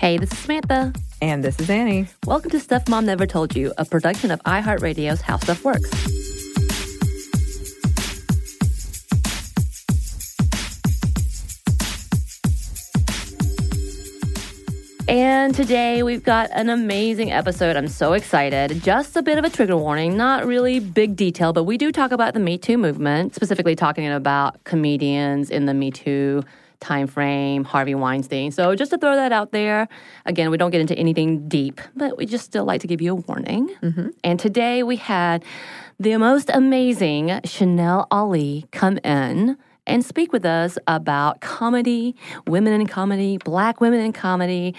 Hey, this is Samantha. And this is Annie. Welcome to Stuff Mom Never Told You, a production of iHeartRadio's How Stuff Works. And today we've got an amazing episode. I'm so excited. Just a bit of a trigger warning, not really big detail, but we do talk about the Me Too movement, specifically talking about comedians in the Me Too time frame, Harvey Weinstein. So just to throw that out there, again, we don't get into anything deep, but we just still like to give you a warning. Mm-hmm. And today we had the most amazing Chanel Ali come in and speak with us about comedy, women in comedy, black women in comedy,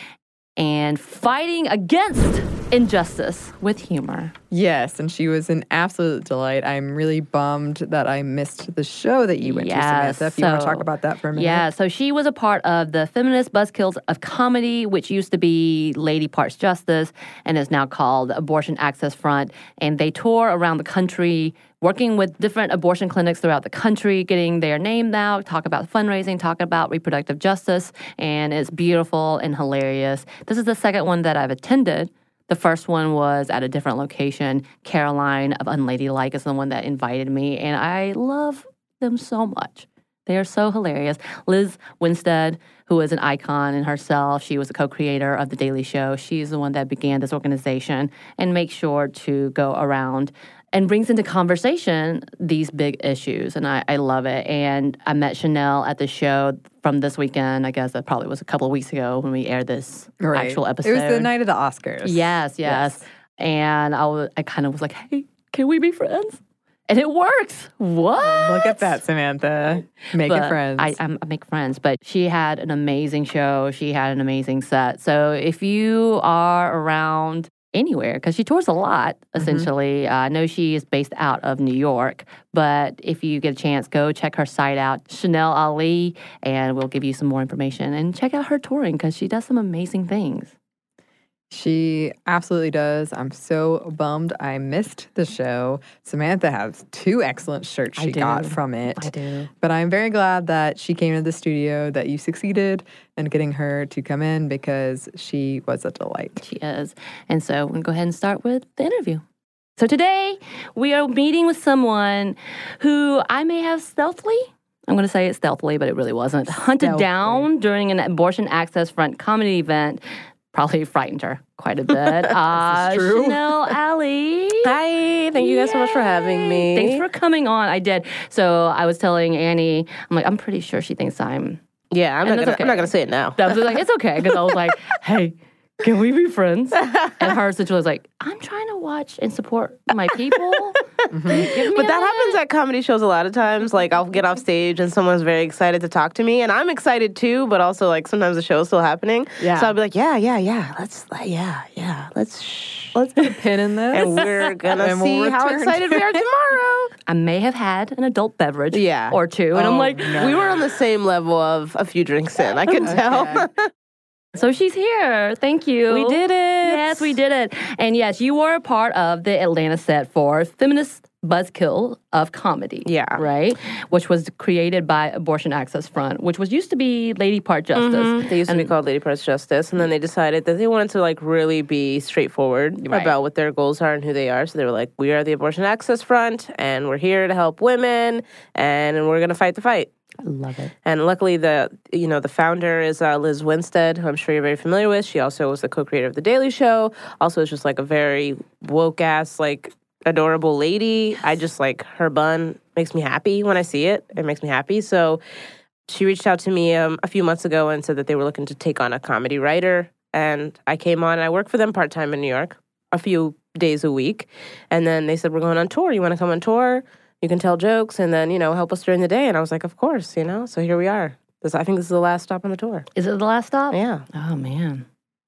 and fighting against injustice with humor. Yes, and she was an absolute delight. I'm really bummed that I missed the show that you went Yes, to, Samantha. If you want to talk about that for a minute. Yeah, so she was a part of the Feminist Buzzkills of Comedy, which used to be Lady Parts Justice and is now called Abortion Access Front. And they tour around the country working with different abortion clinics throughout the country, getting their name out, talk about fundraising, talk about reproductive justice. And it's beautiful and hilarious. This is the second one that I've attended. The first one was at a different location. Caroline of Unladylike is the one that invited me, and I love them so much. They are so hilarious. Liz Winstead, who is an icon in herself, she was a co creator of The Daily Show. She's the one that began this organization and makes sure to go around and brings into conversation these big issues. And I, I love it. And I met Chanel at the show from this weekend. I guess that probably was a couple of weeks ago when we aired this Right. actual episode. It was the night of the Oscars. Yes, yes. And I was, I kind of was like, hey, can we be friends? And it works. What? Look at that, Samantha. Making But friends. I, I make friends, but she had an amazing show. She had an amazing set. So if you are around anywhere, because she tours a lot, Mm-hmm. essentially. Uh, I know she is based out of New York, but if you get a chance, go check her site out, Chanel Ali, and we'll give you some more information. And check out her touring because she does some amazing things. She absolutely does. I'm so bummed I missed the show. Samantha has two excellent shirts she got from it. I do. But I'm very glad that she came to the studio, that you succeeded in getting her to come in because she was a delight. She is. And so we're going to go ahead and start with the interview. So today we are meeting with someone who I may have stealthily, I'm going to say it stealthily, but it really wasn't, hunted Stealthily. down during an Abortion Access Front comedy event. Probably frightened her quite a bit. uh, true. Chanel Ali. Hi, thank you guys so much for having me. Thanks for coming on. I did. So I was telling Annie, I'm like, I'm pretty sure she thinks I'm Yeah, I'm And not gonna. okay. I'm not gonna say it now. I was like, it's okay. Because I was like, hey, can we be friends? And her situation was like, I'm trying to watch and support my people. Give me But that minute." happens at comedy shows a lot of times. Like I'll get off stage and someone's very excited to talk to me, and I'm excited too. But also, like sometimes the show's still happening. Yeah. So I'll be like, yeah, yeah, yeah. Let's, uh, yeah, yeah. Let's. Shh. Let's put a pin in this. And we're gonna And we'll see how excited we are tomorrow. I may have had an adult beverage Yeah. or two. And I'm Oh, like, no. We were on the same level of a few drinks in. I could tell. So she's here. Thank you. we did it. Yes, we did it. And yes, you were a part of the Atlanta set for Feminist Buzzkill of Comedy. Yeah. Right? Which was created by Abortion Access Front, which was used to be Lady Part Justice. Mm-hmm. They used to be called Lady Parts Justice, and then they decided that they wanted to like really be straightforward Right. about what their goals are and who they are. So they were like, "We are the Abortion Access Front, and we're here to help women, and we're going to fight the fight." I love it. And luckily, the you know the founder is uh, Liz Winstead, who I'm sure you're very familiar with. She also was the co-creator of the Daily Show. Also, is just like a very woke ass, like adorable lady. I just like her bun makes me happy when I see it. It makes me happy. So she reached out to me um, a few months ago and said that they were looking to take on a comedy writer. And I came on I work for them part time in New York, a few days a week. And then they said, We're going on tour. You want to come on tour? You can tell jokes and then, you know, help us during the day. And I was like, Of course, you know. So here we are. This, I think this is the last stop on the tour. Is it the last stop? Yeah. Oh man.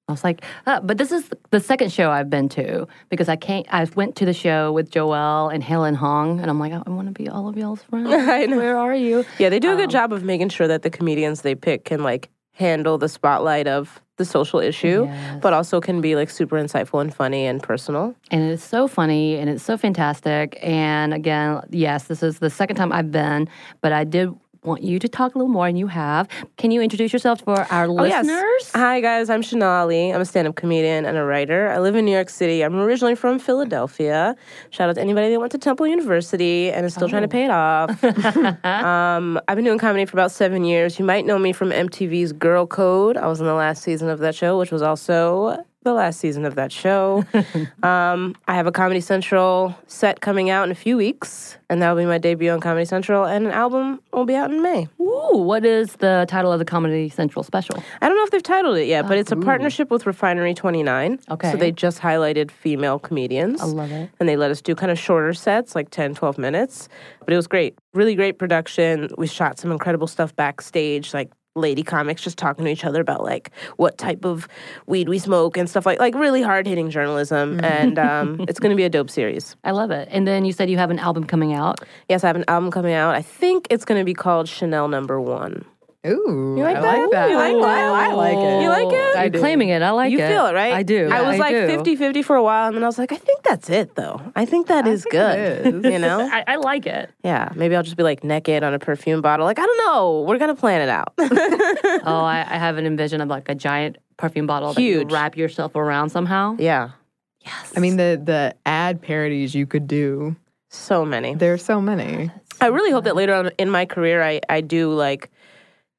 I was like, uh, but this is the second show I've been to because I can't. I went to the show with Joelle and Helen Hong, and I'm like, I, want to be all of y'all's friends. Where are you? Yeah, they do a Um, good job of making sure that the comedians they pick can like handle the spotlight of the social issue, Yes. but also can be like super insightful and funny and personal. And it's so funny and it's so fantastic. And again, yes, this is the second time I've been, but I did want you to talk a little more, and you have. Can you introduce yourself for our Oh, yes. listeners? Hi, guys. I'm Chanel Ali. I'm a stand up comedian and a writer. I live in New York City. I'm originally from Philadelphia. Shout out to anybody that went to Temple University and is still trying to pay it off. um, I've been doing comedy for about seven years. You might know me from MTV's Girl Code. I was in the last season of that show, which was also the last season of that show. um, I have a Comedy Central set coming out in a few weeks, and that will be my debut on Comedy Central, and an album will be out in May. Ooh, what is the title of the Comedy Central special? I don't know if they've titled it yet, but it's a partnership with Refinery 29. Okay. So they just highlighted female comedians. I love it. And they let us do kind of shorter sets, like 10, 12 minutes. But it was great. Really great production. We shot some incredible stuff backstage, like lady comics just talking to each other about like what type of weed we smoke and stuff like like really hard hitting journalism. And um, it's going to be a dope series. I love it. And then you said you have an album coming out. Yes, I have an album coming out. I think it's going to be called Chanel Number One. Ooh, You like I that? like that. You like I, that? I like it. You like it? I You're claiming it. I like you it. You feel it, right? I do. I was like do. 50 50 for a while, and then I was like, I think that's it, though. I think that is think good. it is. You know? I, I like it. yeah, maybe I'll just be like naked on a perfume bottle. Like, I don't know. We're going to plan it out. Oh, I, I have an envision of like a giant perfume bottle that you Huge. wrap yourself around somehow. yeah. Yes. I mean, the the ad parodies you could do. So many. There's so many. I really hope that later on in my career, I, I do like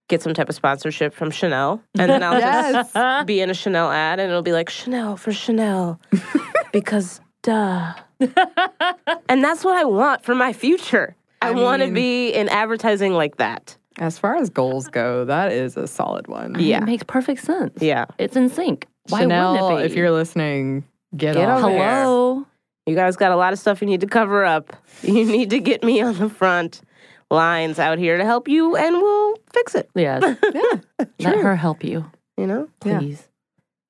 get some type of sponsorship from Chanel. And then I'll Yes. just be in a Chanel ad, and it'll be like, Chanel for Chanel. because, duh. and that's what I want for my future. I, I want to be in advertising like that. As far as goals go, that is a solid one. Yeah. It makes perfect sense. Yeah. It's in sync. Why Chanel, wouldn't it be? if you're listening, get, Get on over it. here. Hello. You guys got a lot of stuff you need to cover up. You need to get me on the front lines out here to help you, and we'll fix it. Yes. Yeah, Let her help you, You know? Yeah. please.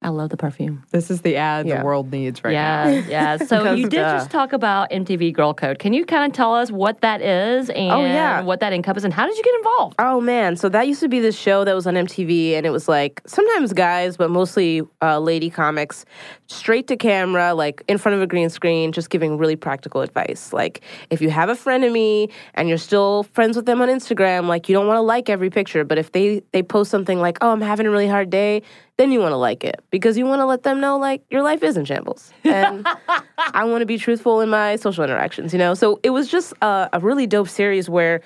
I love the perfume. this is the ad Yeah. the world needs right yeah, now. yeah. Yeah. So you did uh, just talk about MTV Girl Code. Can you kind of tell us what that is and Oh, yeah. what that encompasses and how did you get involved? Oh man, so that used to be this show that was on MTV, and it was like sometimes guys, but mostly uh, lady comics, straight to camera, like in front of a green screen, just giving really practical advice. Like if you have a friend of me and you're still friends with them on Instagram, like you don't want to like every picture, but if they they post something like, "Oh, I'm having a really hard day," then you want to like it because you want to let them know like your life is in shambles, and I want to be truthful in my social interactions. You know, so it was just a, a really dope series where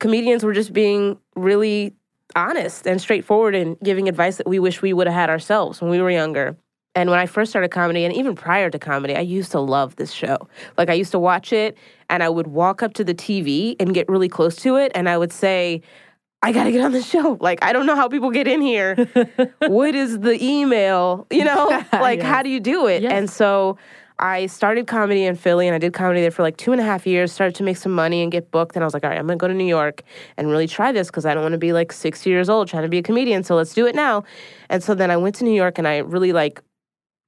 comedians were just being really honest and straightforward and giving advice that we wish we would have had ourselves when we were younger. And when I first started comedy, and even prior to comedy, I used to love this show. Like, I used to watch it, and I would walk up to the TV and get really close to it, and I would say, I gotta get on the show. Like, I don't know how people get in here. what is the email? You know, like, how do you do it? Yes. And so I started comedy in Philly and I did comedy there for like two and a half years, started to make some money and get booked. And I was like, all right, I'm gonna go to New York and really try this because I don't wanna be like 60 years old trying to be a comedian. So let's do it now. And so then I went to New York and I really like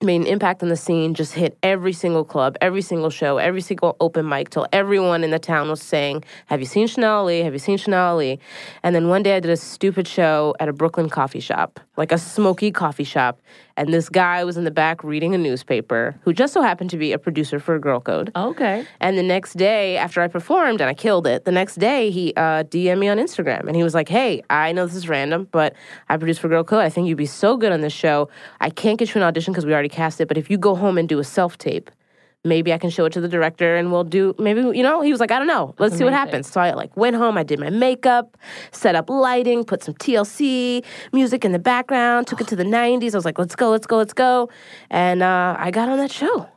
made an impact on the scene, just hit every single club, every single show, every single open mic till everyone in the town was saying, Have you seen Chanel Ali? Have you seen Chanel Ali? And then one day I did a stupid show at a Brooklyn coffee shop, like a smoky coffee shop. And this guy was in the back reading a newspaper who just so happened to be a producer for Girl Code. Okay. And the next day, after I performed and I killed it, the next day he uh, DM'd me on Instagram and he was like, "Hey, I know this is random, but I produce for Girl Code. I think you'd be so good on this show. I can't get you an audition because we already cast it, but if you go home and do a self tape." Maybe I can show it to the director and we'll do maybe you know he was like I don't know. Let's see what happens. So I like went home I did my makeup set up lighting put some TLC music in the background took it to the 90s I was like let's go let's go let's go. And uh, I got on that show.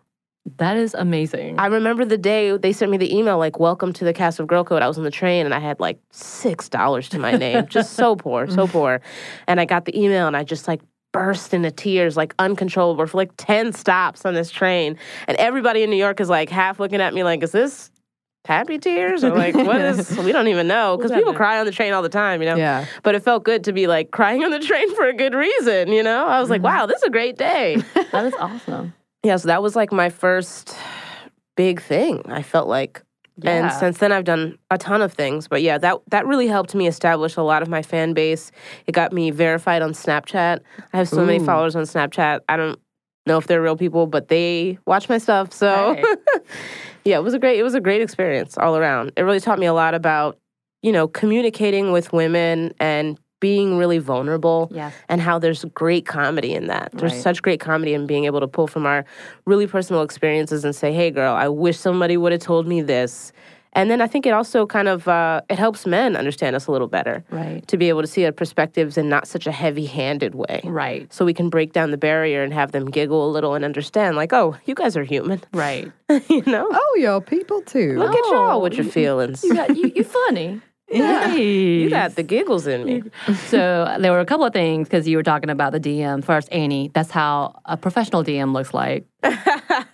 That is amazing. I remember the day they sent me the email like "Welcome to the cast of Girl Code." I was on the train and I had like six dollars to my name, just so poor, so poor. And I got the email and I just like burst into tears, like uncontrollable, for like ten stops on this train. And everybody in New York is like half looking at me like, "Is this happy tears or like what is?" We don't even know because people cry on the train all the time, you know. Yeah. But it felt good to be like crying on the train for a good reason, you know. I was like, mm-hmm. "Wow, this is a great day." that is awesome. yeah, so that was like my first big thing. I felt like, Yeah. and since then I've done a ton of things. But yeah, that that really helped me establish a lot of my fan base. It got me verified on Snapchat. I have so many followers on Snapchat. I don't know if they're real people, but they watch my stuff. So Hey. yeah, it was a great it was a great experience all around. It really taught me a lot about you know, communicating with women and being really vulnerable Yes. and how there's great comedy in that. There's Right. such great comedy in being able to pull from our really personal experiences and say, "Hey girl, I wish somebody would have told me this." And then I think it also kind of uh, it helps men understand us a little better. Right. To be able to see our perspectives in not such a heavy-handed way. Right. So we can break down the barrier and have them giggle a little and understand like, "Oh, you guys are human." Right. you know? Oh, y'all people too. Look at y'all with your you- feelings. You got you. You funny. Yeah. You got the giggles in me. so there were a couple of things because you were talking about the DM. First, Annie, that's how a professional DM looks like.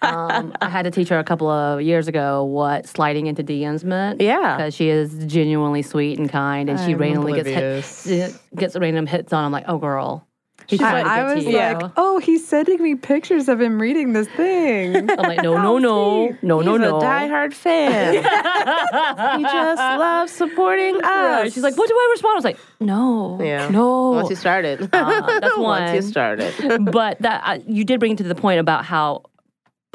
um, I had to teach her a couple of years ago what sliding into DMs meant. Yeah. because she is genuinely sweet and kind, and she I'm randomly oblivious. gets hit, gets random hits on. I'm like, oh girl, he's I, I was to you. like, oh, he's sending me pictures of him reading this thing. I'm like, no, no, no, no, no, He's no. a diehard fan. he just loves supporting us. Right. She's like, what do I respond? I was like, no, Yeah. no. Once you started. Uh, that's Once you started. but that uh, you did bring to the point about how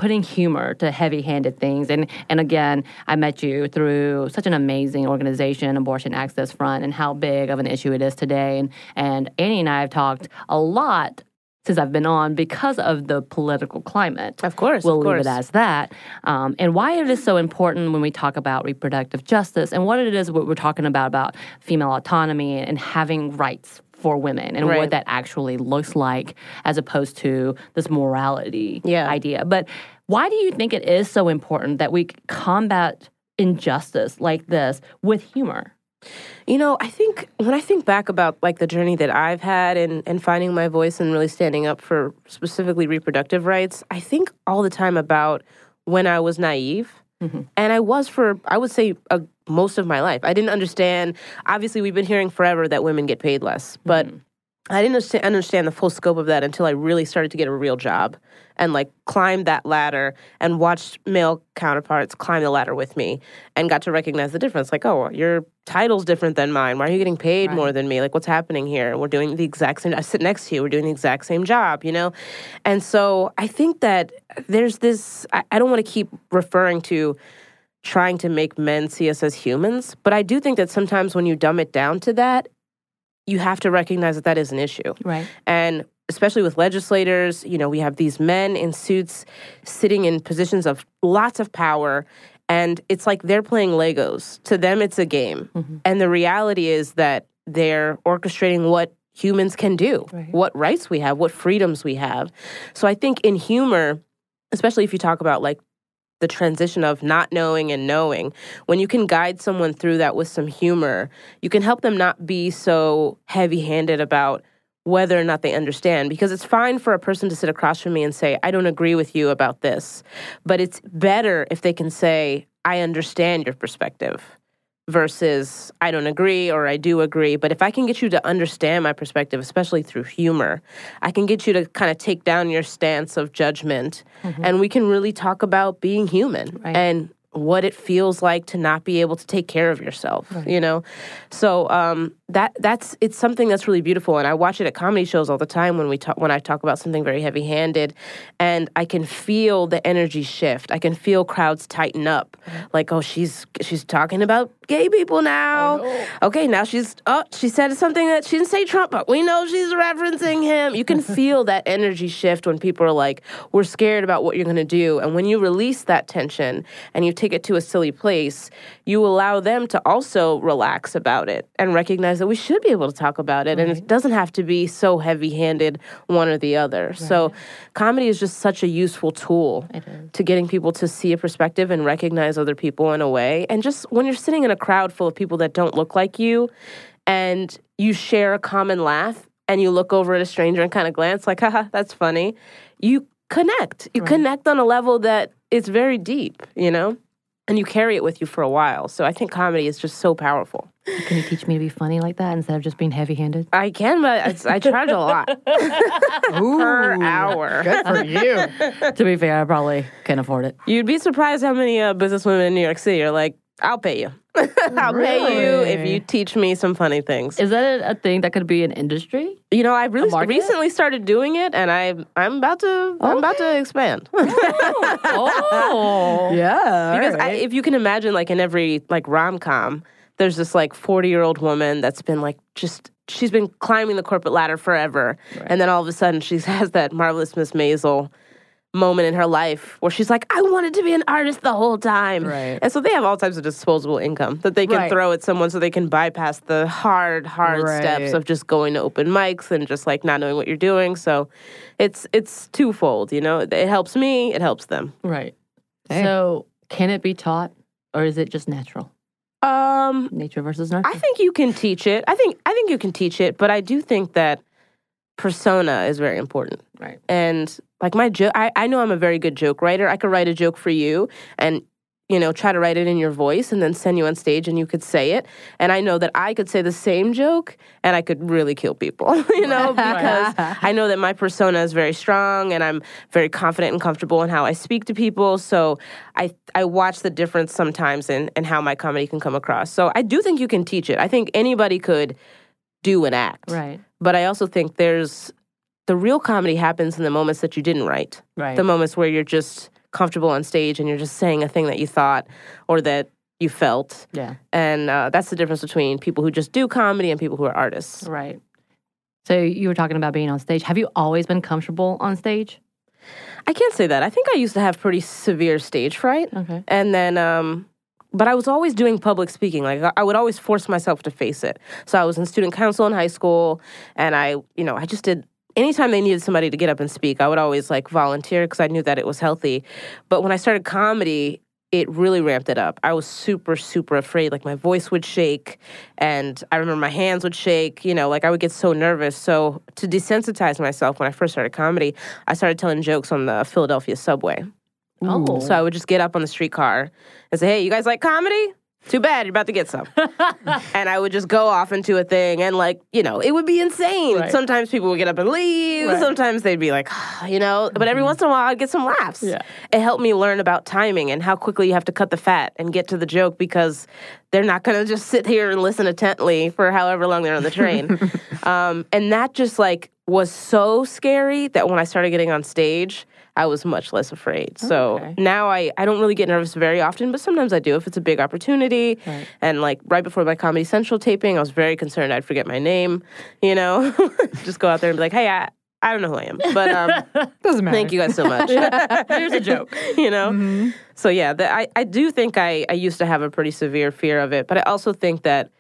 putting humor to heavy-handed things and and again i met you through such an amazing organization abortion access front and how big of an issue it is today and and annie and i have talked a lot since i've been on because of the political climate Of course. we'll of leave course. it as that. Um, and why it is so important when we talk about reproductive justice and what it is what we're talking about about female autonomy and having rights for women and Right. what that actually looks like as opposed to this morality Yeah. idea. But why do you think it is so important that we combat injustice like this with humor? You know, I think when I think back about like the journey that I've had and and finding my voice and really standing up for specifically reproductive rights, I think all the time about when I was naive. And I was for I would say uh, most of my life. I didn't understand. Obviously, we've been hearing forever that women get paid less, but I didn't understand, the full scope of that until I really started to get a real job and like climbed that ladder and watched male counterparts climb the ladder with me and got to recognize the difference. Like, oh, your title's different than mine. Why are you getting paid more than me? Like, what's happening here? We're doing the exact same. I sit next to you. We're doing the exact same job, you know? And so I think that there's this, I, I don't want to keep referring to trying to make men see us as humans, but I do think that sometimes when you dumb it down to that, you have to recognize that that is an issue. Right. And especially with legislators, you know, we have these men in suits sitting in positions of lots of power. And it's like they're playing Legos. To them, it's a game. Mm-hmm. And the reality is that they're orchestrating what humans can do, Right. what rights we have, what freedoms we have. So I think in humor, especially if you talk about like the transition of not knowing and knowing, when you can guide someone through that with some humor, you can help them not be so heavy handed about whether or not they understand. Because it's fine for a person to sit across from me and say, I don't agree with you about this. But it's better if they can say, I understand your perspective versus I don't agree or I do agree. But if I can get you to understand my perspective, especially through humor, I can get you to kind of take down your stance of judgment and we can really talk about being human Right. and what it feels like to not be able to take care of yourself you know so um, that that's it's something that's really beautiful and i watch it at comedy shows all the time when we talk when i talk about something very heavy handed and i can feel the energy shift. I can feel crowds tighten up. Mm-hmm. Like oh she's she's talking about gay people now. Oh, okay now she's oh she said something that she didn't say trump but we know she's referencing him. You can feel that energy shift when people are like we're scared about what you're going to do. And when you release that tension and you take it to a silly place you allow them to also relax about it and recognize that we should be able to talk about it and it doesn't have to be so heavy-handed one or the other so comedy is just such a useful tool to getting people to see a perspective and recognize other people in a way. And just when you're sitting in a crowd full of people that don't look like you and you share a common laugh and you look over at a stranger and kind of glance like, haha, that's funny, you connect. You connect on a level that is very deep, you know? And you carry it with you for a while. So I think comedy is just so powerful. Can you teach me to be funny like that instead of just being heavy-handed? I can, but it's, I charge a lot per hour. Good for you. to be fair, I probably can't afford it. You'd be surprised how many uh, businesswomen in New York City are like, I'll pay you. I'll pay you if you teach me some funny things. Is that a, a thing that could be an industry? You know, I really recently started doing it, and I I'm about to I'm about to expand oh, Yeah. because all I, if you can imagine, like in every like rom com, there's this like 40 year old woman that's been like just she's been climbing the corporate ladder forever, and then all of a sudden she has that marvelous Miss Maisel moment in her life where she's like, I wanted to be an artist the whole time. Right. And so they have all types of disposable income that they can Right. throw at someone so they can bypass the hard, hard steps of just going to open mics and just like not knowing what you're doing. So it's it's twofold, you know. It helps me, it helps them. Right. Hey. So, can it be taught or is it just natural? Um Nature versus nurture? I think you can teach it. I think I think you can teach it, but I do think that persona is very important. right. And like my joke, I, I know I'm a very good joke writer. I could write a joke for you and, you know, try to write it in your voice and then send you on stage and you could say it. And I know that I could say the same joke and I could really kill people, you know, because I know that my persona is very strong and I'm very confident and comfortable in how I speak to people. So I, I watch the difference sometimes in, in how my comedy can come across. So I do think you can teach it. I think anybody could do an act. Right. But I also think there's the real comedy happens in the moments that you didn't write. Right. The moments where you're just comfortable on stage and you're just saying a thing that you thought or that you felt. yeah. And uh, that's the difference between people who just do comedy and people who are artists. Right. So, you were talking about being on stage. Have you always been comfortable on stage? I can't say that. I think I used to have pretty severe stage fright. Okay. And then, um, but I was always doing public speaking. Like I- I would always force myself to face it. So I was in student council in high school, and I, you know, I just did. Anytime they needed somebody to get up and speak, I would always like volunteer because I knew that it was healthy. But when I started comedy, it really ramped it up. I was super, super afraid. Like my voice would shake, and I remember my hands would shake. You know, like I would get so nervous. So to desensitize myself when I first started comedy, I started telling jokes on the Philadelphia subway. Oh. So I would just get up on the streetcar and say, "Hey, you guys like comedy? Too bad, you're about to get some." and I would just go off into a thing, and like you know, it would be insane. Right. Sometimes people would get up and leave. Right. Sometimes they'd be like, ah, you know. But every mm-hmm. once in a while, I'd get some laughs. Yeah. It helped me learn about timing and how quickly you have to cut the fat and get to the joke because they're not going to just sit here and listen intently for however long they're on the train. um, and that just like was so scary that when I started getting on stage, I was much less afraid. So Okay. now I, I don't really get nervous very often, but sometimes I do if it's a big opportunity. Right. And like right before my Comedy Central taping, I was very concerned I'd forget my name, you know, just go out there and be like, hey, I, I don't know who I am, but um, Doesn't matter. thank you guys so much. Here's a joke. you know? So yeah, the, I, I do think I, I used to have a pretty severe fear of it, but I also think that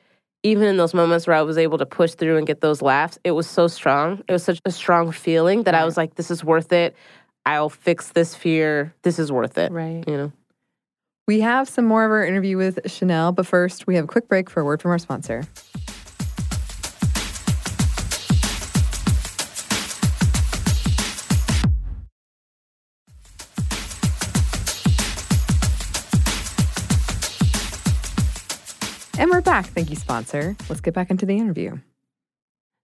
even in those moments where I was able to push through and get those laughs, it was so strong. It was such a strong feeling that I was like, this is worth it. I'll fix this fear. This is worth it. Right. You know? We have some more of our interview with Chanel, but first we have a quick break for a word from our sponsor. And we're back. Thank you, sponsor. Let's get back into the interview.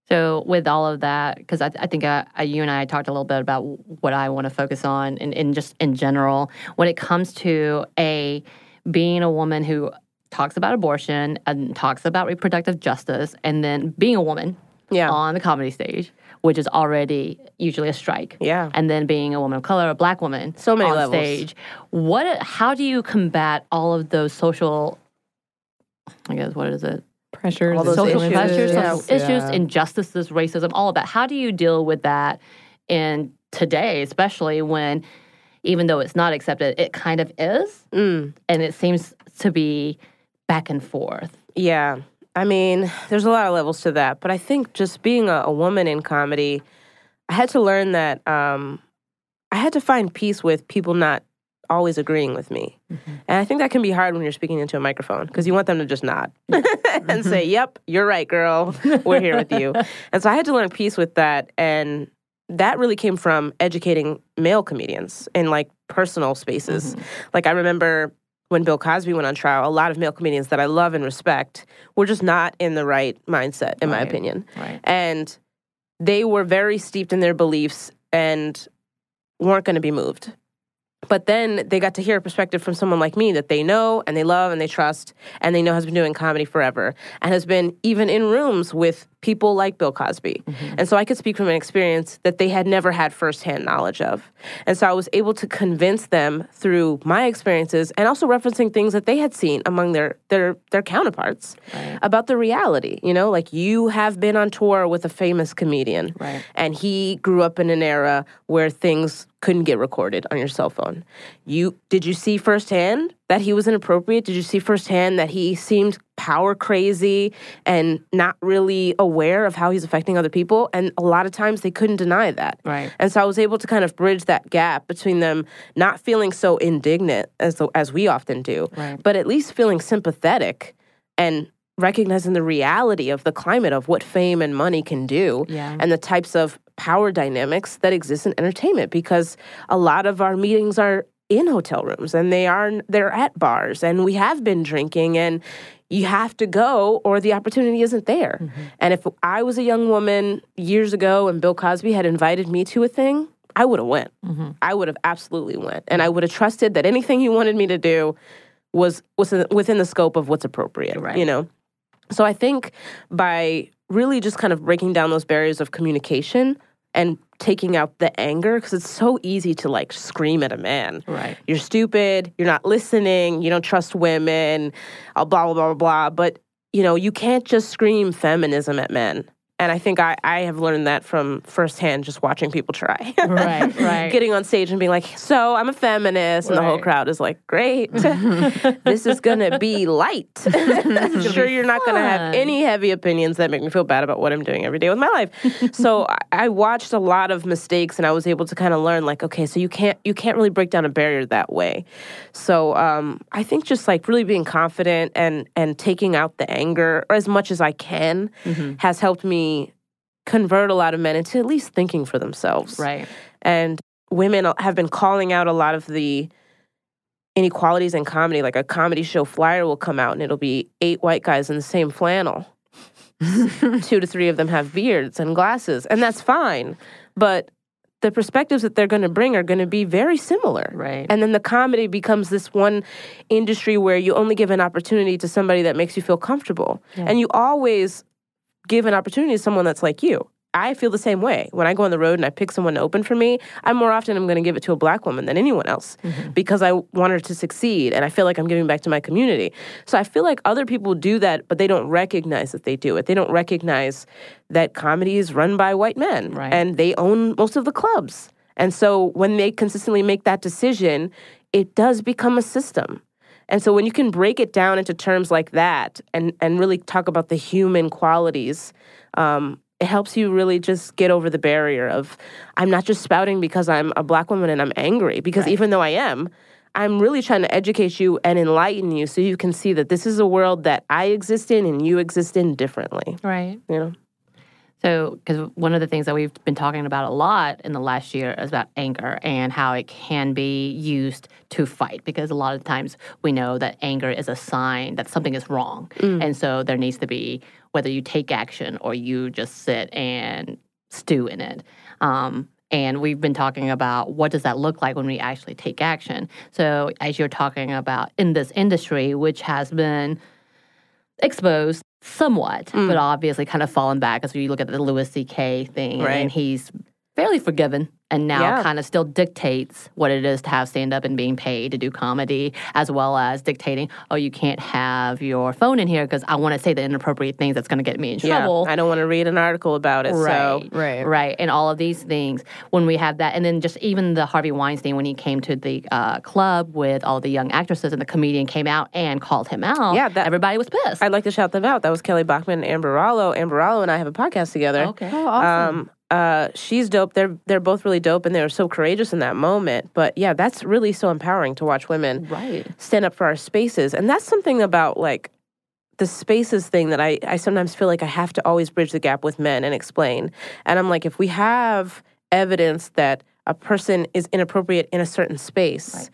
So, with all of that, because I, I think uh, uh, you and I talked a little bit about what I want to focus on, and, and just in general, when it comes to a being a woman who talks about abortion and talks about reproductive justice, and then being a woman Yeah. on the comedy stage, which is already usually a strike. Yeah. And then being a woman of color, a black woman, So many on levels. stage. What? How do you combat all of those social? I guess what is it? Pressures, All those social issues. pressures, Yeah. issues, Yeah. injustices, racism, all of that. How do you deal with that in today, especially when, even though it's not accepted, it kind of is, Mm. and it seems to be back and forth. Yeah. I mean, there's a lot of levels to that, but I think just being a, a woman in comedy, I had to learn that um, I had to find peace with people not always agreeing with me. Mm-hmm. And I think that can be hard when you're speaking into a microphone because you want them to just nod and say, mm-hmm. Yep, you're right, girl. We're here with you. And so I had to learn peace with that. And that really came from educating male comedians in like personal spaces. Mm-hmm. Like I remember when Bill Cosby went on trial, a lot of male comedians that I love and respect were just not in the right mindset, in my opinion. Right. And they were very steeped in their beliefs and weren't going to be moved. But then they got to hear a perspective from someone like me that they know and they love and they trust and they know has been doing comedy forever and has been even in rooms with people like Bill Cosby. Mm-hmm. And so I could speak from an experience that they had never had firsthand knowledge of. And so I was able to convince them through my experiences and also referencing things that they had seen among their their their counterparts about the reality, you know, like you have been on tour with a famous comedian Right. and he grew up in an era where things couldn't get recorded on your cell phone. You did you see firsthand that he was inappropriate? Did you see firsthand that he seemed power crazy and not really aware of how he's affecting other people? And a lot of times they couldn't deny that. Right. And so I was able to kind of bridge that gap between them not feeling so indignant as the, as we often do, Right. but at least feeling sympathetic and recognizing the reality of the climate of what fame and money can do Yeah. and the types of power dynamics that exist in entertainment because a lot of our meetings are in hotel rooms and they are they're at bars and we have been drinking and you have to go or the opportunity isn't there. Mm-hmm. And if I was a young woman years ago and Bill Cosby had invited me to a thing, I would have went. Mm-hmm. I would have absolutely went. And I would have trusted that anything he wanted me to do was was within the scope of what's appropriate, Right. you know. So I think by really just kind of breaking down those barriers of communication and taking out the anger because it's so easy to like scream at a man. Right. You're stupid, you're not listening, you don't trust women, uh, blah blah blah blah blah, but you know, you can't just scream feminism at men. And I think I, I have learned that from firsthand just watching people try. Right, right. Getting on stage and being like, so I'm a feminist. And the whole crowd is like, great. this is going to be light. I'm sure, you're not going to have any heavy opinions that make me feel bad about what I'm doing every day with my life. so I, I watched a lot of mistakes and I was able to kind of learn like, okay, so you can't, you can't really break down a barrier that way. So um, I think just like really being confident and, and taking out the anger or as much as I can has helped me convert a lot of men into at least thinking for themselves. Right. and women have been calling out a lot of the inequalities in comedy. Like a comedy show flyer will come out and it'll be eight white guys in the same flannel. Two to three of them have beards and glasses and that's fine. But the perspectives that they're going to bring are going to be very similar. Right. and then the comedy becomes this one industry where you only give an opportunity to somebody that makes you feel comfortable. And you always give an opportunity to someone that's like you. I feel the same way. When I go on the road and I pick someone to open for me, I more often am going to give it to a black woman than anyone else mm-hmm. because I want her to succeed and I feel like I'm giving back to my community. So I feel like other people do that, but they don't recognize that they do it. They don't recognize that comedy is run by white men Right. and they own most of the clubs. And so when they consistently make that decision, it does become a system. And so when you can break it down into terms like that and, and really talk about the human qualities, um, it helps you really just get over the barrier of I'm not just spouting because I'm a black woman and I'm angry, because even though I am, I'm really trying to educate you and enlighten you so you can see that this is a world that I exist in and you exist in differently. Right. You know? So, because one of the things that we've been talking about a lot in the last year is about anger and how it can be used to fight. Because a lot of times we know that anger is a sign that something is wrong. And so there needs to be, whether you take action or you just sit and stew in it. Um, and we've been talking about what does that look like when we actually take action. So, as you're talking about in this industry, which has been exposed somewhat, but mm. obviously kind of fallen back as we look at the Louis C.K. thing, Right. and he's fairly forgiven and now Yeah. kind of still dictates what it is to have stand up and being paid to do comedy, as well as dictating, oh, you can't have your phone in here because I want to say the inappropriate things that's going to get me in trouble. Yeah, I don't want to read an article about it. So Right, Right. right, and all of these things. When we have that, and then just even the Harvey Weinstein when he came to the uh, club with all the young actresses, and the comedian came out and called him out. Yeah, that- everybody was pissed. I'd like to shout them out. That was Kelly Bachman and Amber Rollo. Amber Rollo and I have a podcast together. okay. Oh, awesome. Um, uh, she's dope. They're they're both really dope, and they were so courageous in that moment. But yeah, that's really so empowering to watch women Right. stand up for our spaces, and that's something about like the spaces thing that I I sometimes feel like I have to always bridge the gap with men and explain. And I'm like, if we have evidence that a person is inappropriate in a certain space.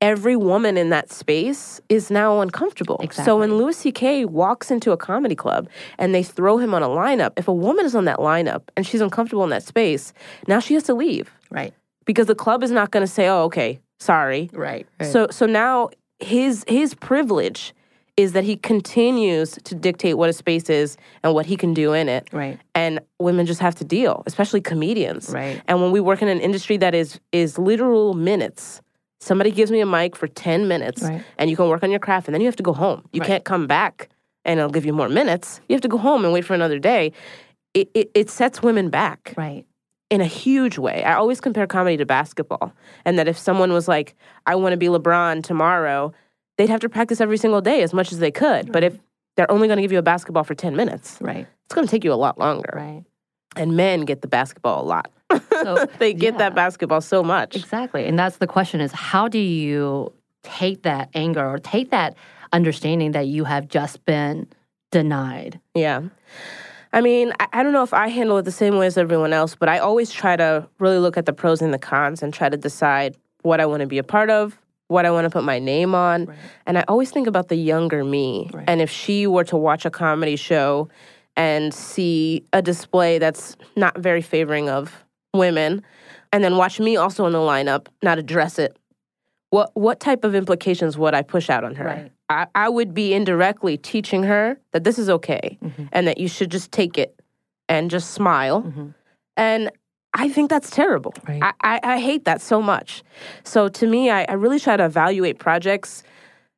Every woman in that space is now uncomfortable. So when Louis C.K. walks into a comedy club and they throw him on a lineup, if a woman is on that lineup and she's uncomfortable in that space, now she has to leave Right. because the club is not going to say, "Oh, okay, Sorry. Right. So so now his his privilege is that he continues to dictate what a space is and what he can do in it. Right. And women just have to deal, especially comedians. Right. And when we work in an industry that is is literal minutes, somebody gives me a mic for 10 minutes Right. and you can work on your craft and then you have to go home. You Right. can't come back and it'll give you more minutes. You have to go home and wait for another day. It, it, it sets women back Right. in a huge way. I always compare comedy to basketball. And that if someone was like, I want to be LeBron tomorrow, they'd have to practice every single day as much as they could. But if they're only going to give you a basketball for 10 minutes, Right. it's going to take you a lot longer. Right. And men get the basketball a lot. So they get yeah. that basketball so much. Exactly. And that's the question is how do you take that anger or take that understanding that you have just been denied? Yeah. I mean, I, I don't know if I handle it the same way as everyone else, but I always try to really look at the pros and the cons and try to decide what I want to be a part of, what I want to put my name on. Right. And I always think about the younger me. Right. And if she were to watch a comedy show and see a display that's not very favoring of women, and then watch me also in the lineup not address it, what what type of implications would I push out on her? Right. I, I would be indirectly teaching her that this is okay and that you should just take it and just smile. Mhm. And I think that's terrible. Right. I, I, I hate that so much. So to me, I, I really try to evaluate projects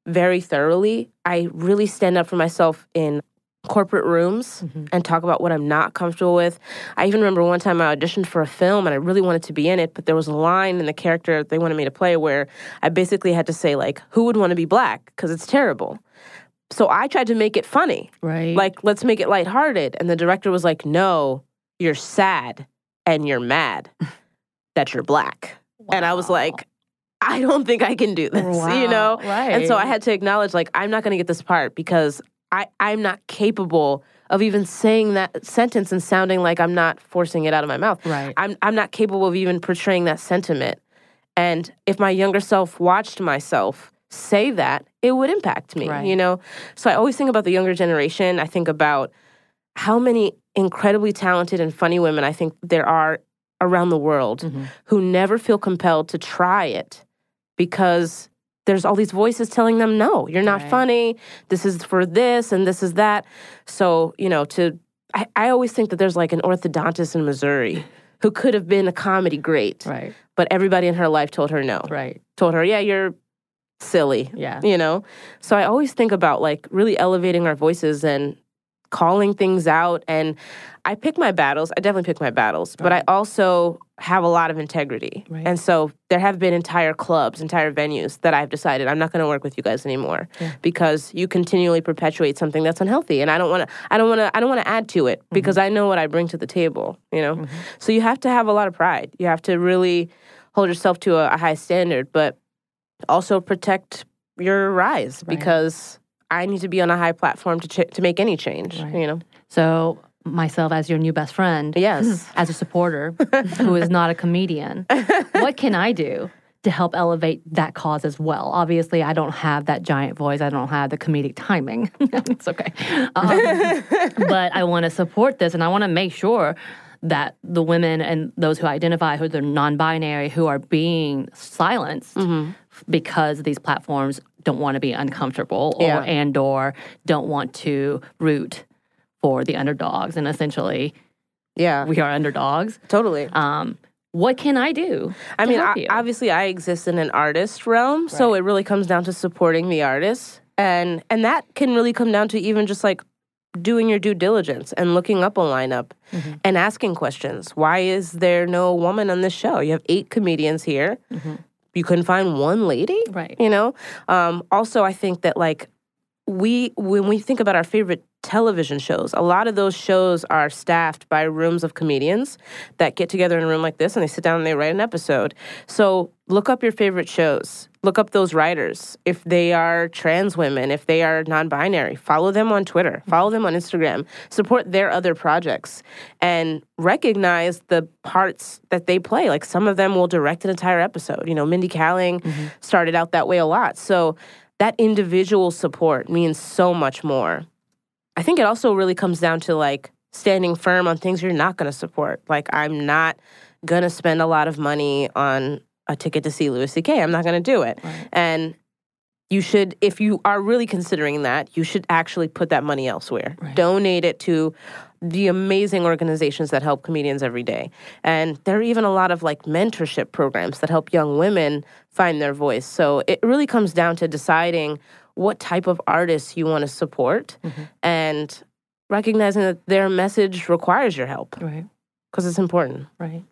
very thoroughly. I really stand up for myself in corporate rooms mm-hmm. and talk about what I'm not comfortable with. I even remember one time I auditioned for a film and I really wanted to be in it, but there was a line in the character they wanted me to play where I basically had to say like, "Who would want to be black?" because it's terrible. So I tried to make it funny. Right. Like, let's make it lighthearted. And the director was like, "No, you're sad and you're mad that you're black." And I was like, I don't think I can do this, you know? Right. And so I had to acknowledge, like, I'm not going to get this part because I, I'm not capable of even saying that sentence and sounding like I'm not forcing it out of my mouth. Right. I'm, I'm not capable of even portraying that sentiment. And if my younger self watched myself say that, it would impact me, Right. you know? So I always think about the younger generation. I think about how many incredibly talented and funny women I think there are around the world Mhm. who never feel compelled to try it because there's all these voices telling them no you're not Right. funny this is for this and this is that so you know to I, I always think that there's like an orthodontist in missouri who could have been a comedy great Right. but everybody in her life told her no Right. told her yeah you're silly Yeah. you know so i always think about like really elevating our voices and calling things out and i pick my battles i definitely pick my battles but i also have a lot of integrity Right. and so there have been entire clubs entire venues that i've decided i'm not going to work with you guys anymore Yeah. because you continually perpetuate something that's unhealthy and i don't want to i don't want to i don't want to add to it Mm-hmm. because i know what i bring to the table you know so you have to have a lot of pride you have to really hold yourself to a, a high standard but also protect your rise Right. because I need to be on a high platform to ch- to make any change. Right. You know. So myself as your new best friend, Yes. as a supporter who is not a comedian, what can I do to help elevate that cause as well? Obviously, I don't have that giant voice. I don't have the comedic timing. it's okay. Um, but I want to support this and I want to make sure that the women and those who identify who they're non-binary who are being silenced because these platforms don't want to be uncomfortable or Yeah. and or don't want to root for the underdogs and essentially yeah. we are underdogs totally. um, what can I do? I mean, I, obviously, I exist in an artist realm, so it really comes down to supporting the artist, and and that can really come down to even just like doing your due diligence and looking up a lineup Mm-hmm. and asking questions. Why is there no woman on this show? You have eight comedians here. You couldn't find one lady, Mm-hmm. Right. You know. Um, also, I think that like we when we think about our favorite television shows a lot of those shows are staffed by rooms of comedians that get together in a room like this and they sit down and they write an episode. So look up your favorite shows. Look up those writers. If they are trans women if they are non-binary follow them on twitter. Follow them on instagram. Support their other projects and recognize the parts that they play. Like some of them will direct an entire episode. You know mindy kaling mm-hmm. started out that way a lot. So that individual support means so much more. I think it also really comes down to like standing firm on things you're not going to support. Like, I'm not going to spend a lot of money on a ticket to see Louis C.K. I'm not going to do it. And you should, if you are really considering that, you should actually put that money elsewhere. Donate it to the amazing organizations that help comedians every day. And there are even a lot of like mentorship programs that help young women find their voice. So it really comes down to deciding what type of artists you want to support mm-hmm. and recognizing that their message requires your help Right. because it's important. Right.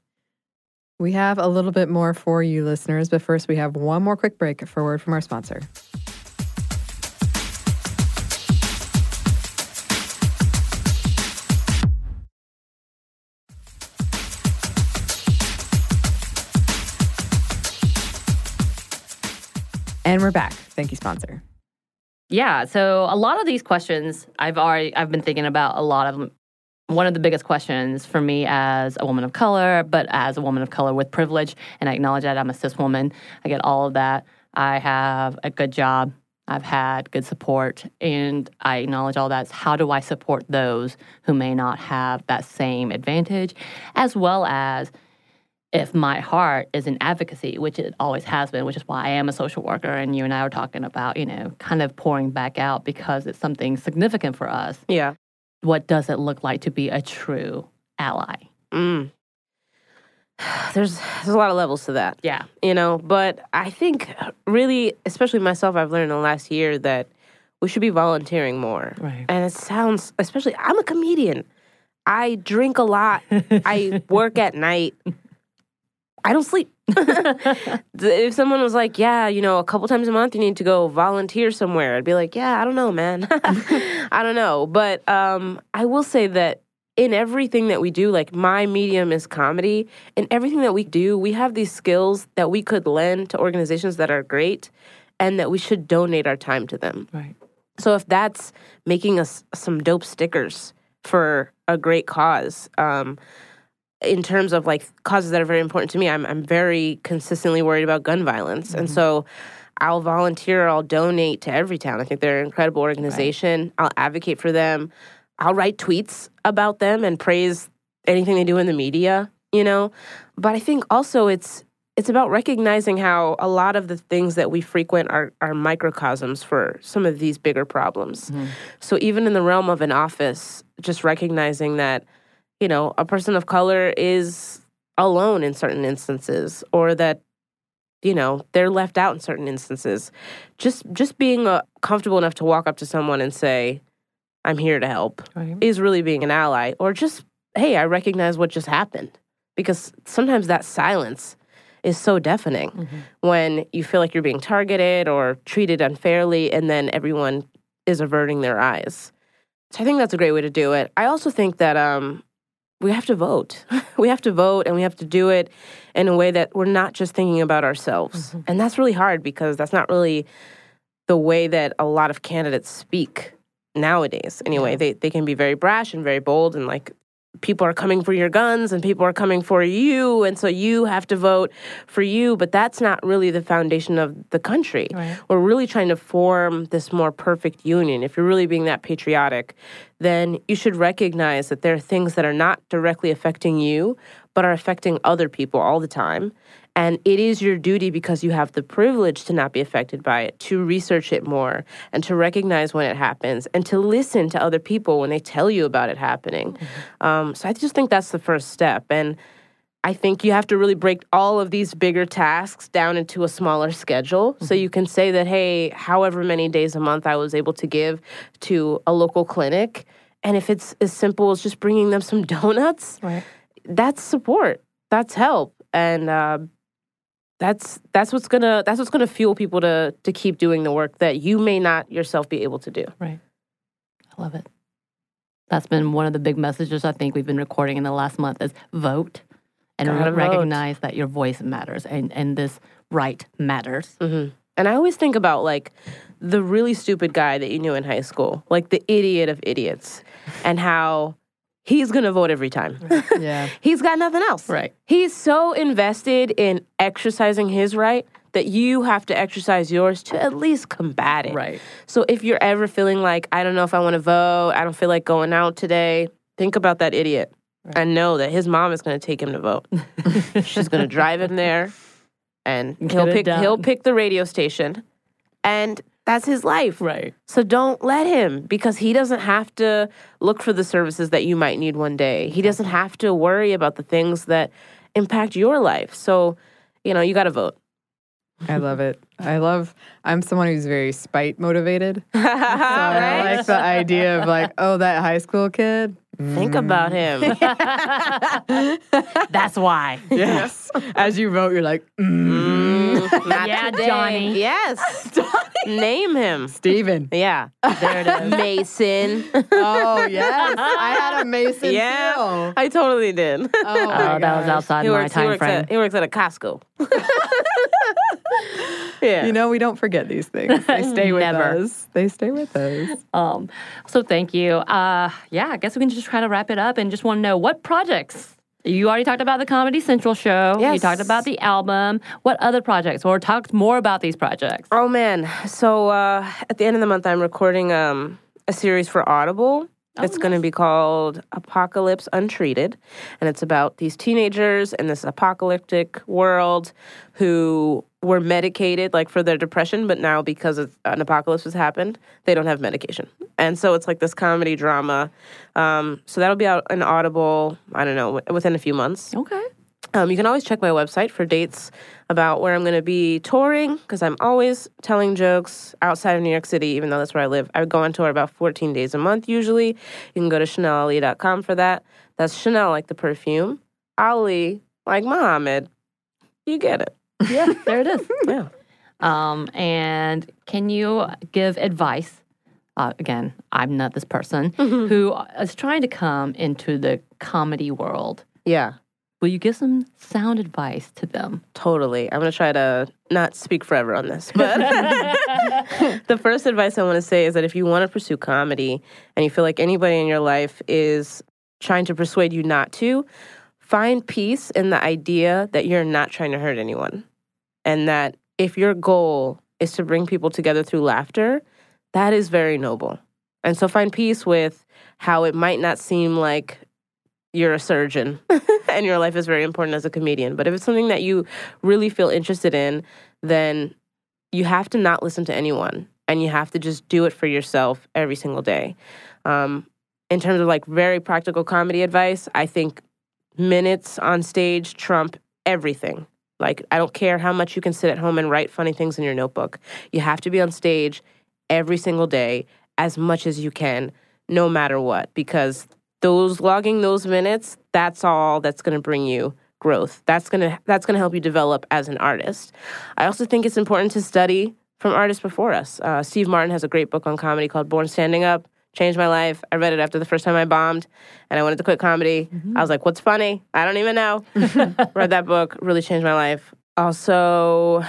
We have a little bit more for you listeners, but first we have one more quick break for a word from our sponsor. And we're back. Thank you, sponsor. Yeah. So a lot of these questions I've already I've been thinking about a lot of them. One of the biggest questions for me as a woman of color, but as a woman of color with privilege, and I acknowledge that I'm a cis woman. I get all of that. I have a good job. I've had good support, and I acknowledge all that. Is How do I support those who may not have that same advantage, as well as if my heart is in advocacy, which it always has been, which is why I am a social worker, and you and I are talking about, you know, kind of pouring back out because it's something significant for us. Yeah. What does it look like to be a true ally? Mm. There's there's a lot of levels to that. Yeah. you know but i think really especially myself i've learned in the last year that we should be volunteering more Right. and it sounds especially i'm a comedian i drink a lot i work at night i don't sleep if someone was like yeah you know a couple times a month you need to go volunteer somewhere i'd be like yeah i don't know man i don't know but um, i will say that in everything that we do, like my medium is comedy, in everything that we do, we have these skills that we could lend to organizations that are great and that we should donate our time to them. Right. So if that's making us some dope stickers for a great cause, um, in terms of like causes that are very important to me, I'm I'm very consistently worried about gun violence, and mm-hmm. so I'll volunteer, I'll donate to Everytown. I think they're an incredible organization. I'll advocate for them. I'll write tweets about them and praise anything they do in the media, you know. But I think also it's it's about recognizing how a lot of the things that we frequent are, are microcosms for some of these bigger problems. Mm-hmm. So even in the realm of an office, just recognizing that, you know, a person of color is alone in certain instances or that you know they're left out in certain instances. Just just being uh, comfortable enough to walk up to someone and say i'm here to help Right. is really being an ally. Or just hey i recognize what just happened. Because sometimes that silence is so deafening when you feel like you're being targeted or treated unfairly and then everyone is averting their eyes. So i think that's a great way to do it. I also think that um, we have to vote. We have to vote and we have to do it in a way that we're not just thinking about ourselves. Mm-hmm. And that's really hard because that's not really the way that a lot of candidates speak nowadays. Anyway they, they can be very brash and very bold and like people are coming for your guns and people are coming for you and so you have to vote for you but that's not really the foundation of the country Right. we're really trying to form this more perfect union if you're really being that patriotic then you should recognize that there are things that are not directly affecting you but are affecting other people all the time and it is your duty because you have the privilege to not be affected by it, to research it more and to recognize when it happens and to listen to other people when they tell you about it happening. Um, so I just think that's the first step. And I think you have to really break all of these bigger tasks down into a smaller schedule. So you can say that, hey, however many days a month I was able to give to a local clinic. And if it's as simple as just bringing them some donuts, Right. That's support. That's help. And uh, that's that's what's gonna that's what's gonna fuel people to to keep doing the work that you may not yourself be able to do. Right. I love it. That's been one of the big messages I think we've been recording in the last month is vote and vote. recognize that your voice matters and, and this right matters. hmm And I always think about like the really stupid guy that you knew in high school, like the idiot of idiots, and how he's gonna vote every time. Yeah. he's got nothing else. Right. He's so invested in exercising his right that you have to exercise yours to at least combat it. Right. So if you're ever feeling like, I don't know if I want to vote, I don't feel like going out today, think about that idiot I know that his mom is going to take him to vote. She's going to drive him there. and Get he'll pick he'll pick the radio station, and that's his life. Right. So don't let him because he doesn't have to look for the services that you might need one day. He doesn't have to worry about the things that impact your life. So, you know, you got to vote. I love it. I love. I'm someone who's very spite motivated. So I Right? like the idea of like, oh, that high school kid. Think about him. That's why. Yes. As you vote, you're like, mm, Mm, not Yeah, today. Johnny. Yes. Name him. Steven. Yeah. There it is. Mason. Oh yes, I had a Mason yeah. too. I totally did. Oh, my Oh, that was gosh. outside he my works, he, time works frame. at, he works at a Costco. yeah. You know, we don't forget these things. They stay with us. They stay with us. Um, so thank you. Uh, yeah, I guess we can just try to wrap it up and just want to know what projects. You already talked about the Comedy Central show. You talked about the album. What other projects? Or talk more about these projects. Oh man! So uh, at the end of the month, I'm recording um, a series for Audible. It's going to be called Apocalypse Untreated, and it's about these teenagers in this apocalyptic world who were medicated like for their depression, but now because of an apocalypse has happened, they don't have medication, and so it's like this comedy drama. Um, so that'll be out in Audible. I don't know within a few months. Okay. Um, you can always check my website for dates about where I'm going to be touring because I'm always telling jokes outside of New York City, even though that's where I live. I go on tour about 14 days a month usually. You can go to ChanelAli.com for that. That's Chanel like the perfume, Ali like Muhammad. You get it. Yeah, there it is. Yeah. Um, and can you give advice? Uh, again, I'm not this person who is trying to come into the comedy world. Yeah, Will you give some sound advice to them? totally. I'm going to try to not speak forever on this. But the first advice I want to say is that if you want to pursue comedy and you feel like anybody in your life is trying to persuade you not to, find peace in the idea that you're not trying to hurt anyone. And that if your goal is to bring people together through laughter, that is very noble. And so find peace with how it might not seem like you're a surgeon and your life is very important as a comedian. But if it's something that you really feel interested in, then you have to not listen to anyone and you have to just do it for yourself every single day. Um, in terms of like very practical comedy advice, I think minutes on stage trump everything. Like, I don't care how much you can sit at home and write funny things in your notebook. You have to be on stage every single day as much as you can, no matter what, because those logging those minutes, that's all that's going to bring you growth. That's going to that's going to help you develop as an artist. I also think it's important to study from artists before us. Uh, Steve Martin has a great book on comedy called Born Standing Up. Changed my life. I read it after the first time I bombed, and I wanted to quit comedy. I was like, "What's funny? I don't even know." read that book. Really changed my life. Also,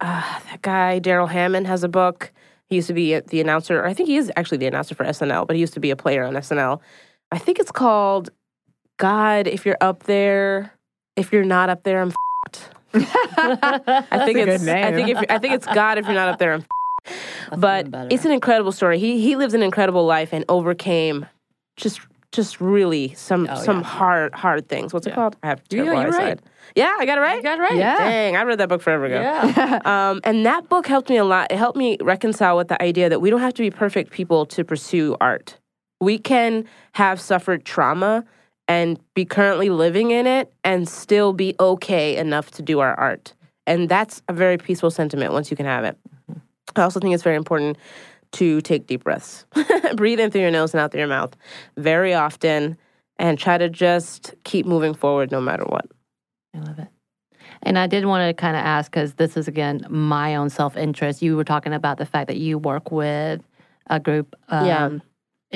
uh, that guy Darrell Hammond has a book. He used to be the announcer. Or I think he is actually the announcer for SNL, but he used to be a player on SNL. I think it's called God. If you're up there, if you're not up there, I'm. F***ed. I think a good it's. I think if I think it's God. If you're not up there, I'm. F***ed. But it's an incredible story. He he lives an incredible life and overcame just just really some Oh, some yeah. hard hard things. What's it called? I have Yeah, terrible you're right. Yeah, I got it right. You got it right. Yeah. Dang, I read that book forever ago. Yeah. Um, and that book helped me a lot. It helped me reconcile with the idea that we don't have to be perfect people to pursue art. We can have suffered trauma and be currently living in it and still be okay enough to do our art. And that's a very peaceful sentiment once you can have it. I also think it's very important to take deep breaths. Breathe in through your nose and out through your mouth very often and try to just keep moving forward no matter what. I love it. And I did want to kind of ask because this is again my own self interest. You were talking about the fact that you work with a group. Um, Yeah.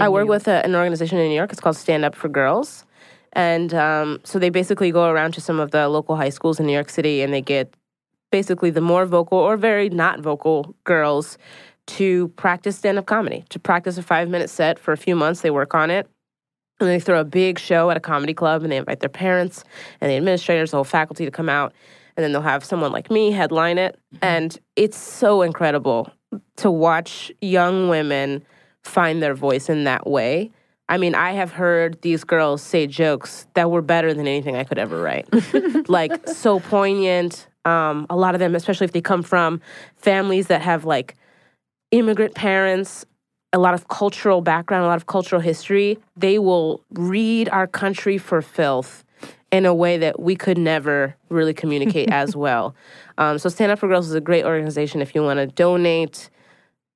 I work with a, an organization in New York. It's called Stand Up for Girls. And um, so they basically go around to some of the local high schools in New York City and they get basically the more vocal or very not vocal girls to practice stand up comedy, to practice a five minute set for a few months. They work on it. And they throw a big show at a comedy club and they invite their parents and the administrators, the whole faculty to come out. And then they'll have someone like me headline it. And it's so incredible to watch young women find their voice in that way. I mean, I have heard these girls say jokes that were better than anything I could ever write. like so poignant. Um, a lot of them, especially if they come from families that have like immigrant parents, a lot of cultural background, a lot of cultural history, they will read our country for filth in a way that we could never really communicate as well. Um, so, Stand Up for Girls is a great organization if you want to donate.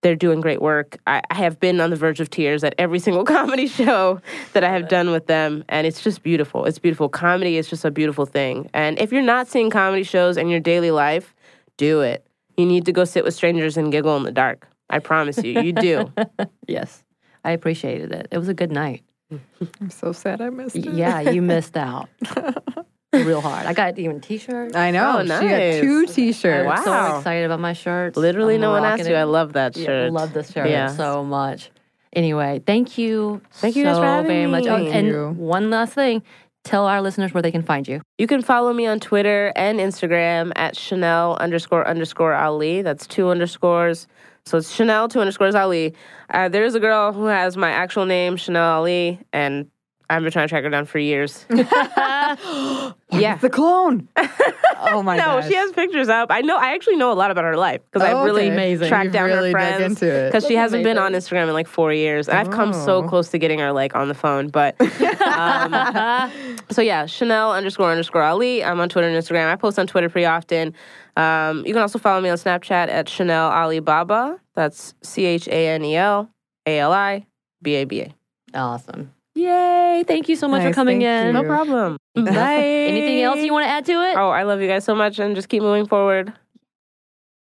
They're doing great work. I, I have been on the verge of tears at every single comedy show that I have done with them, and it's just beautiful. It's beautiful. Comedy is just a beautiful thing. And if you're not seeing comedy shows in your daily life, do it. You need to go sit with strangers and giggle in the dark. I promise you, you do. Yes. I appreciated it. It was a good night. I'm so sad I missed it. Yeah, you missed out. Real hard. I got even t-shirts. I know. Oh, She got nice. two T-shirts. Wow. So excited about my shirts. Literally, I'm no one rocking asked you. it. I love that Yeah, shirt. love this shirt Yeah. so much. Anyway, thank you. Thank you so for having very much. me. Oh, and you. one last thing, tell our listeners where they can find you. You can follow me on Twitter and Instagram at Chanel underscore underscore Ali. That's two underscores. So it's Chanel two underscores Ali. Uh, there's a girl who has my actual name, Chanel Ali, and I've been trying to track her down for years. yeah. The clone. oh my god. No, gosh. she has pictures up. I know. I actually know a lot about her life because Oh, I've really okay. Amazing. tracked You've down really her dug friends into it. because she hasn't been on. Instagram in like four years, and I've come so Oh. close to getting her like on the phone. But um, so yeah, Chanel underscore underscore Ali. I'm on Twitter and Instagram. I post on Twitter pretty often. Um, you can also follow me on Snapchat at Chanel Alibaba. That's C H A N E L A L I B A B A. Awesome. Yay. Thank you so much for coming in. you. No problem. Bye. Anything else you want to add to it? Oh, I love you guys so much, and just keep moving forward.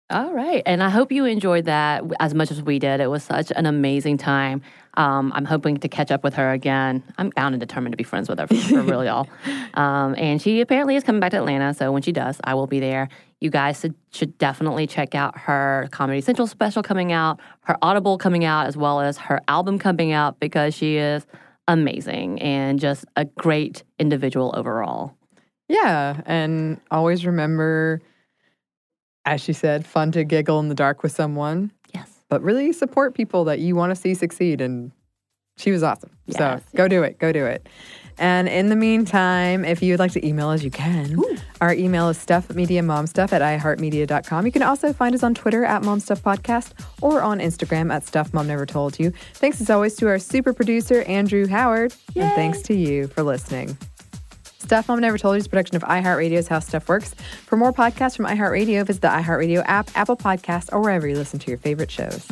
All right. And I hope you enjoyed that as much as we did. It was such an amazing time. Um, I'm hoping to catch up with her again. I'm bound and determined to be friends with her for, for really all. Um, and she apparently is coming back to Atlanta. So when she does, I will be there. You guys should, should definitely check out her Comedy Central special coming out, her Audible coming out, as well as her album coming out because she is amazing and just a great individual overall. Yeah, and always remember, as she said, fun to giggle in the dark with someone, Yes. but really support people that you want to see succeed. And she was awesome. Yes, so go do it. Go do it. And in the meantime, if you'd like to email us, you can. Our email is stuffmediamomstuff at iheartmedia.com. You can also find us on Twitter at momstuffpodcast or on Instagram at stuff mom never told you. Thanks as always to our super producer, Andrew Howard. And thanks to you for listening. Stuff Mom Never Told You is a production of iHeartRadio's How Stuff Works. For more podcasts from iHeartRadio, visit the iHeartRadio app, Apple Podcasts, or wherever you listen to your favorite shows.